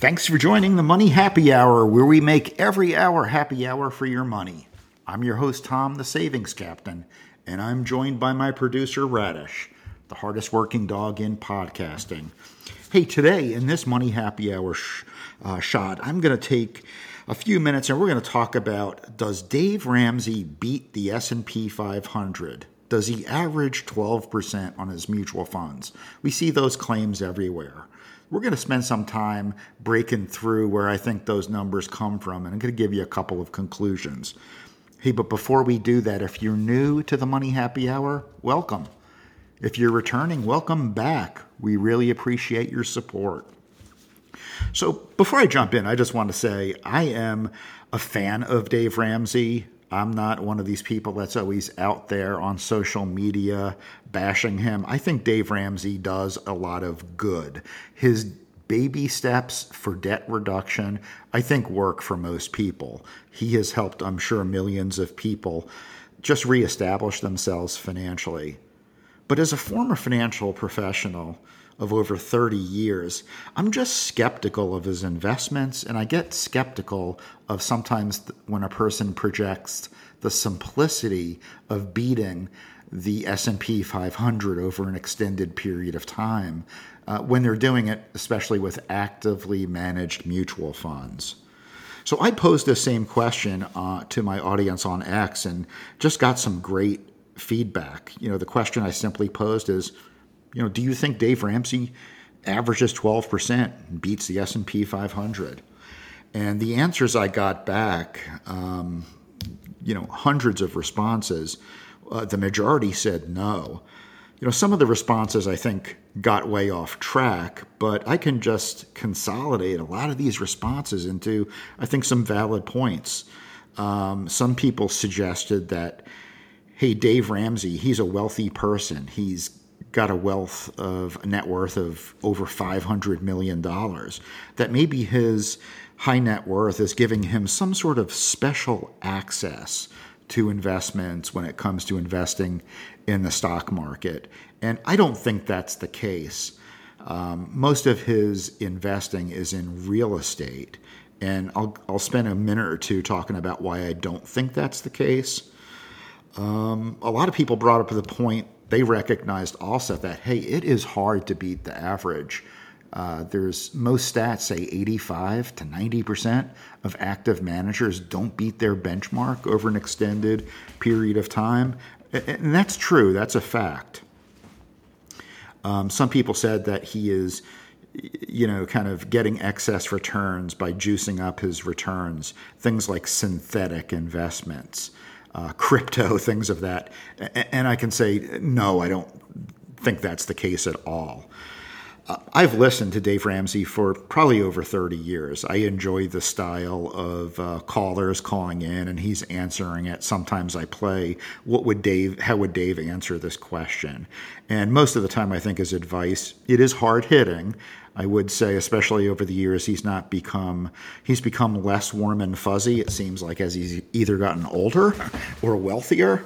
Thanks for joining the Money Happy Hour, where we make every hour happy hour for your money. I'm your host, Tom, the Savings Captain, and I'm joined by my producer, Radish, the hardest working dog in podcasting. Hey, today in this Money Happy Hour sh- uh, shot, I'm going to take a few minutes and we're going to talk about does Dave Ramsey beat the S&P 500? Does he average 12% on his mutual funds? We see those claims everywhere we're going to spend some time breaking through where I think those numbers come from, and I'm going to give you a couple of conclusions. Hey, but before we do that, if you're new to the Money Happy Hour, welcome. If you're returning, welcome back. We really appreciate your support. So, before I jump in, I just want to say I am a fan of Dave Ramsey. I'm not one of these people that's always out there on social media bashing him. I think Dave Ramsey does a lot of good. His baby steps for debt reduction, I think, work for most people. He has helped, I'm sure, millions of people just reestablish themselves financially. But as a former financial professional, of over 30 years, I'm just skeptical of his investments, and I get skeptical of sometimes when a person projects the simplicity of beating the S&P 500 over an extended period of time uh, when they're doing it, especially with actively managed mutual funds. So I posed the same question uh, to my audience on X and just got some great feedback. You know, the question I simply posed is, you know, do you think Dave Ramsey averages 12% and beats the S&P 500? And the answers I got back, um, you know, hundreds of responses, uh, the majority said no. You know, some of the responses I think got way off track, but I can just consolidate a lot of these responses into, I think, some valid points. Um, some people suggested that, hey, Dave Ramsey, he's a wealthy person. He's got a wealth of net worth of over $500 million, that maybe his high net worth is giving him some sort of special access to investments when it comes to investing in the stock market. And I don't think that's the case. Um, most of his investing is in real estate. And I'll, I'll spend a minute or two talking about why I don't think that's the case. Um, a lot of people brought up the point they recognized also that hey, it is hard to beat the average. Uh, there's most stats say 85 to 90 percent of active managers don't beat their benchmark over an extended period of time, and that's true. That's a fact. Um, some people said that he is, you know, kind of getting excess returns by juicing up his returns. Things like synthetic investments uh, crypto, things of that. And I can say, no, I don't think that's the case at all. I've listened to Dave Ramsey for probably over 30 years. I enjoy the style of uh, callers calling in and he's answering it. Sometimes I play, what would Dave, how would Dave answer this question? And most of the time, I think his advice, it is hard hitting. I would say, especially over the years, he's not become he's become less warm and fuzzy. It seems like as he's either gotten older or wealthier.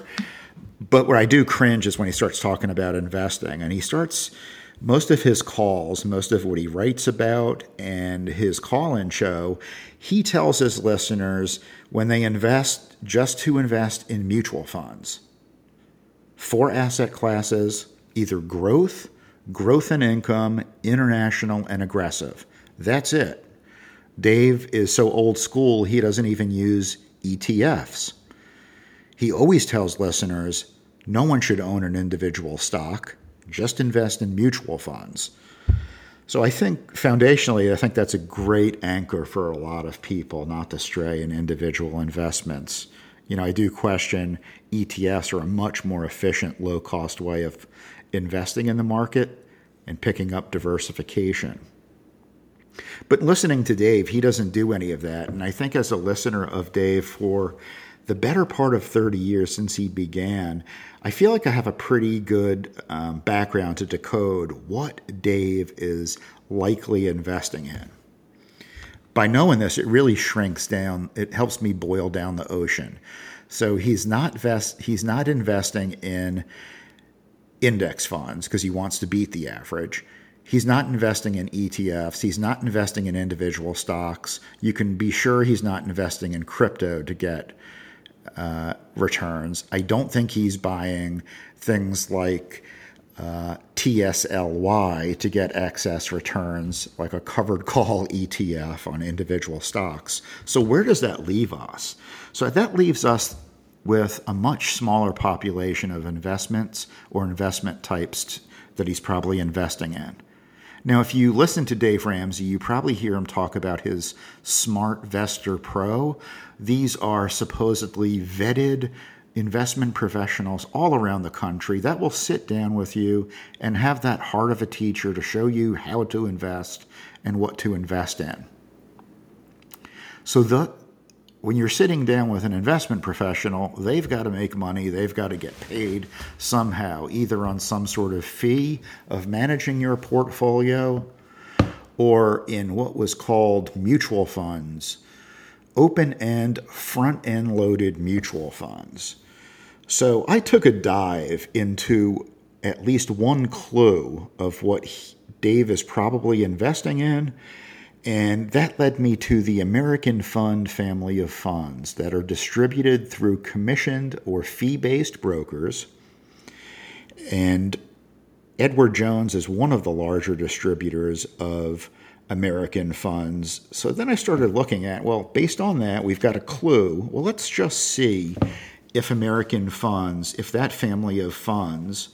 But where I do cringe is when he starts talking about investing, and he starts most of his calls, most of what he writes about, and his call-in show. He tells his listeners when they invest, just to invest in mutual funds. Four asset classes, either growth growth and income, international, and aggressive. That's it. Dave is so old school, he doesn't even use ETFs. He always tells listeners no one should own an individual stock, just invest in mutual funds. So I think foundationally, I think that's a great anchor for a lot of people not to stray in individual investments. You know, I do question ETFs are a much more efficient, low cost way of investing in the market and picking up diversification. But listening to Dave, he doesn't do any of that. And I think as a listener of Dave for the better part of 30 years since he began, I feel like I have a pretty good um, background to decode what Dave is likely investing in. By knowing this, it really shrinks down, it helps me boil down the ocean. So he's not vest, he's not investing in index funds because he wants to beat the average. He's not investing in ETFs. He's not investing in individual stocks. You can be sure he's not investing in crypto to get uh, returns. I don't think he's buying things like uh, TSLY to get excess returns, like a covered call ETF on individual stocks. So, where does that leave us? So, that leaves us with a much smaller population of investments or investment types that he's probably investing in. Now, if you listen to Dave Ramsey, you probably hear him talk about his Smart SmartVestor Pro. These are supposedly vetted investment professionals all around the country that will sit down with you and have that heart of a teacher to show you how to invest and what to invest in. So the when you're sitting down with an investment professional, they've got to make money, they've got to get paid somehow, either on some sort of fee of managing your portfolio or in what was called mutual funds, open end, front end loaded mutual funds. So I took a dive into at least one clue of what Dave is probably investing in. And that led me to the American Fund family of funds that are distributed through commissioned or fee based brokers. And Edward Jones is one of the larger distributors of American funds. So then I started looking at, well, based on that, we've got a clue. Well, let's just see if American funds, if that family of funds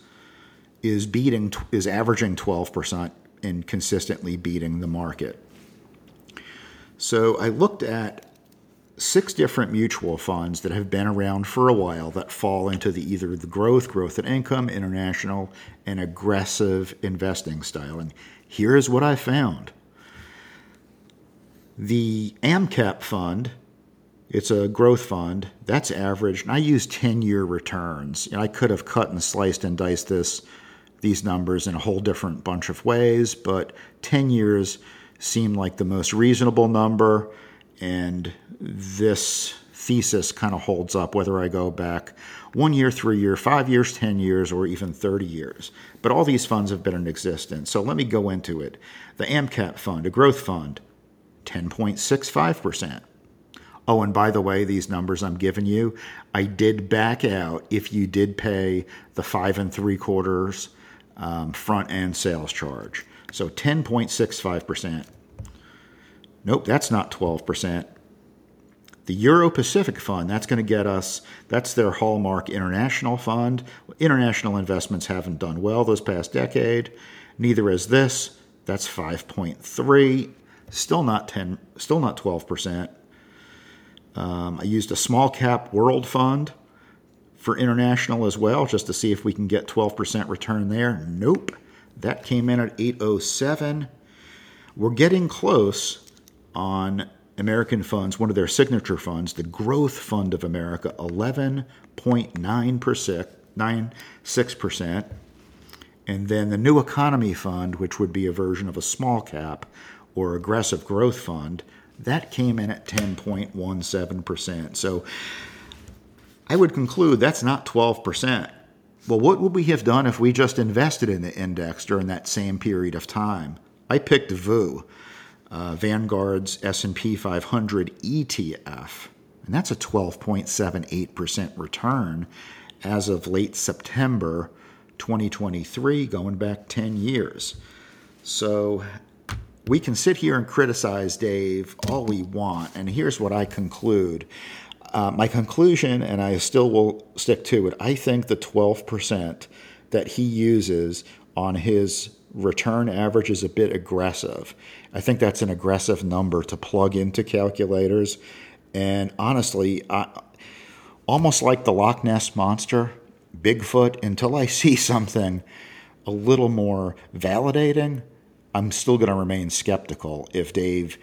is beating is averaging 12% and consistently beating the market. So I looked at six different mutual funds that have been around for a while that fall into the either the growth, growth and income, international, and aggressive investing style. And here's what I found. The AMCAP fund it's a growth fund. That's average. And I use 10 year returns. I could have cut and sliced and diced this these numbers in a whole different bunch of ways, but 10 years seemed like the most reasonable number. And this thesis kind of holds up whether I go back one year, three year, five years, 10 years, or even 30 years. But all these funds have been in existence. So let me go into it. The AMCAP fund, a growth fund, 10.65%. Oh, and by the way, these numbers I'm giving you, I did back out if you did pay the five and three quarters um, front end sales charge. So 10.65%. Nope, that's not 12%. The Euro Pacific Fund, that's going to get us, that's their hallmark international fund. International investments haven't done well this past decade. Neither is this. That's 5.3. Still not 10, still not 12%. Um, I used a small cap world fund for international as well, just to see if we can get 12% return there. Nope. That came in at 807. We're getting close on American funds, one of their signature funds, the Growth Fund of America, 11.96%. And then the New Economy Fund, which would be a version of a small cap or aggressive growth fund, that came in at 10.17%. So I would conclude that's not 12%. Well, what would we have done if we just invested in the index during that same period of time? I picked VOO, uh, Vanguard's S&P 500 ETF, and that's a 12.78% return as of late September 2023, going back 10 years. So we can sit here and criticize Dave all we want, and here's what I conclude. Uh, my conclusion, and I still will stick to it, I think the 12% that he uses on his return average is a bit aggressive. I think that's an aggressive number to plug into calculators. And honestly, I, almost like the Loch Ness Monster, Bigfoot, until I see something a little more validating, I'm still going to remain skeptical if Dave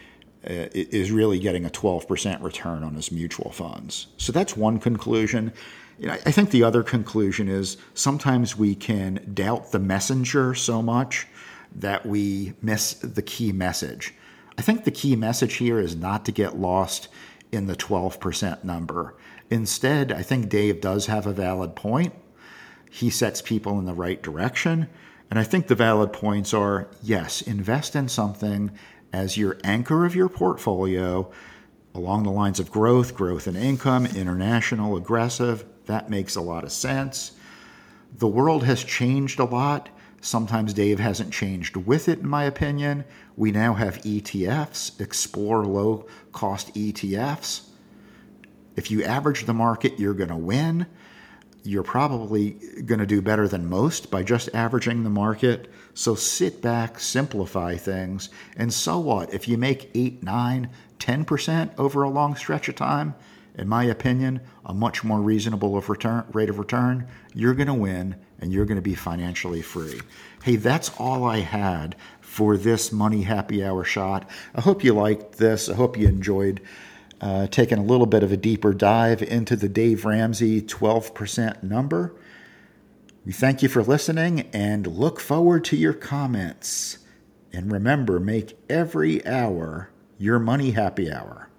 Uh, is really getting a 12% return on his mutual funds. So that's one conclusion. You know, I think the other conclusion is sometimes we can doubt the messenger so much that we miss the key message. I think the key message here is not to get lost in the 12% number. Instead, I think Dave does have a valid point. He sets people in the right direction And I think the valid points are yes, invest in something as your anchor of your portfolio along the lines of growth, growth and income, international, aggressive. That makes a lot of sense. The world has changed a lot. Sometimes Dave hasn't changed with it, in my opinion. We now have ETFs, explore low cost ETFs. If you average the market, you're going to win you're probably going to do better than most by just averaging the market. So sit back, simplify things, and so what? If you make 8, 9, 10% over a long stretch of time, in my opinion, a much more reasonable of return, rate of return, you're going to win and you're going to be financially free. Hey, that's all I had for this Money Happy Hour shot. I hope you liked this. I hope you enjoyed uh, taking a little bit of a deeper dive into the Dave Ramsey 12% number. We thank you for listening and look forward to your comments. And remember, make every hour your money happy hour.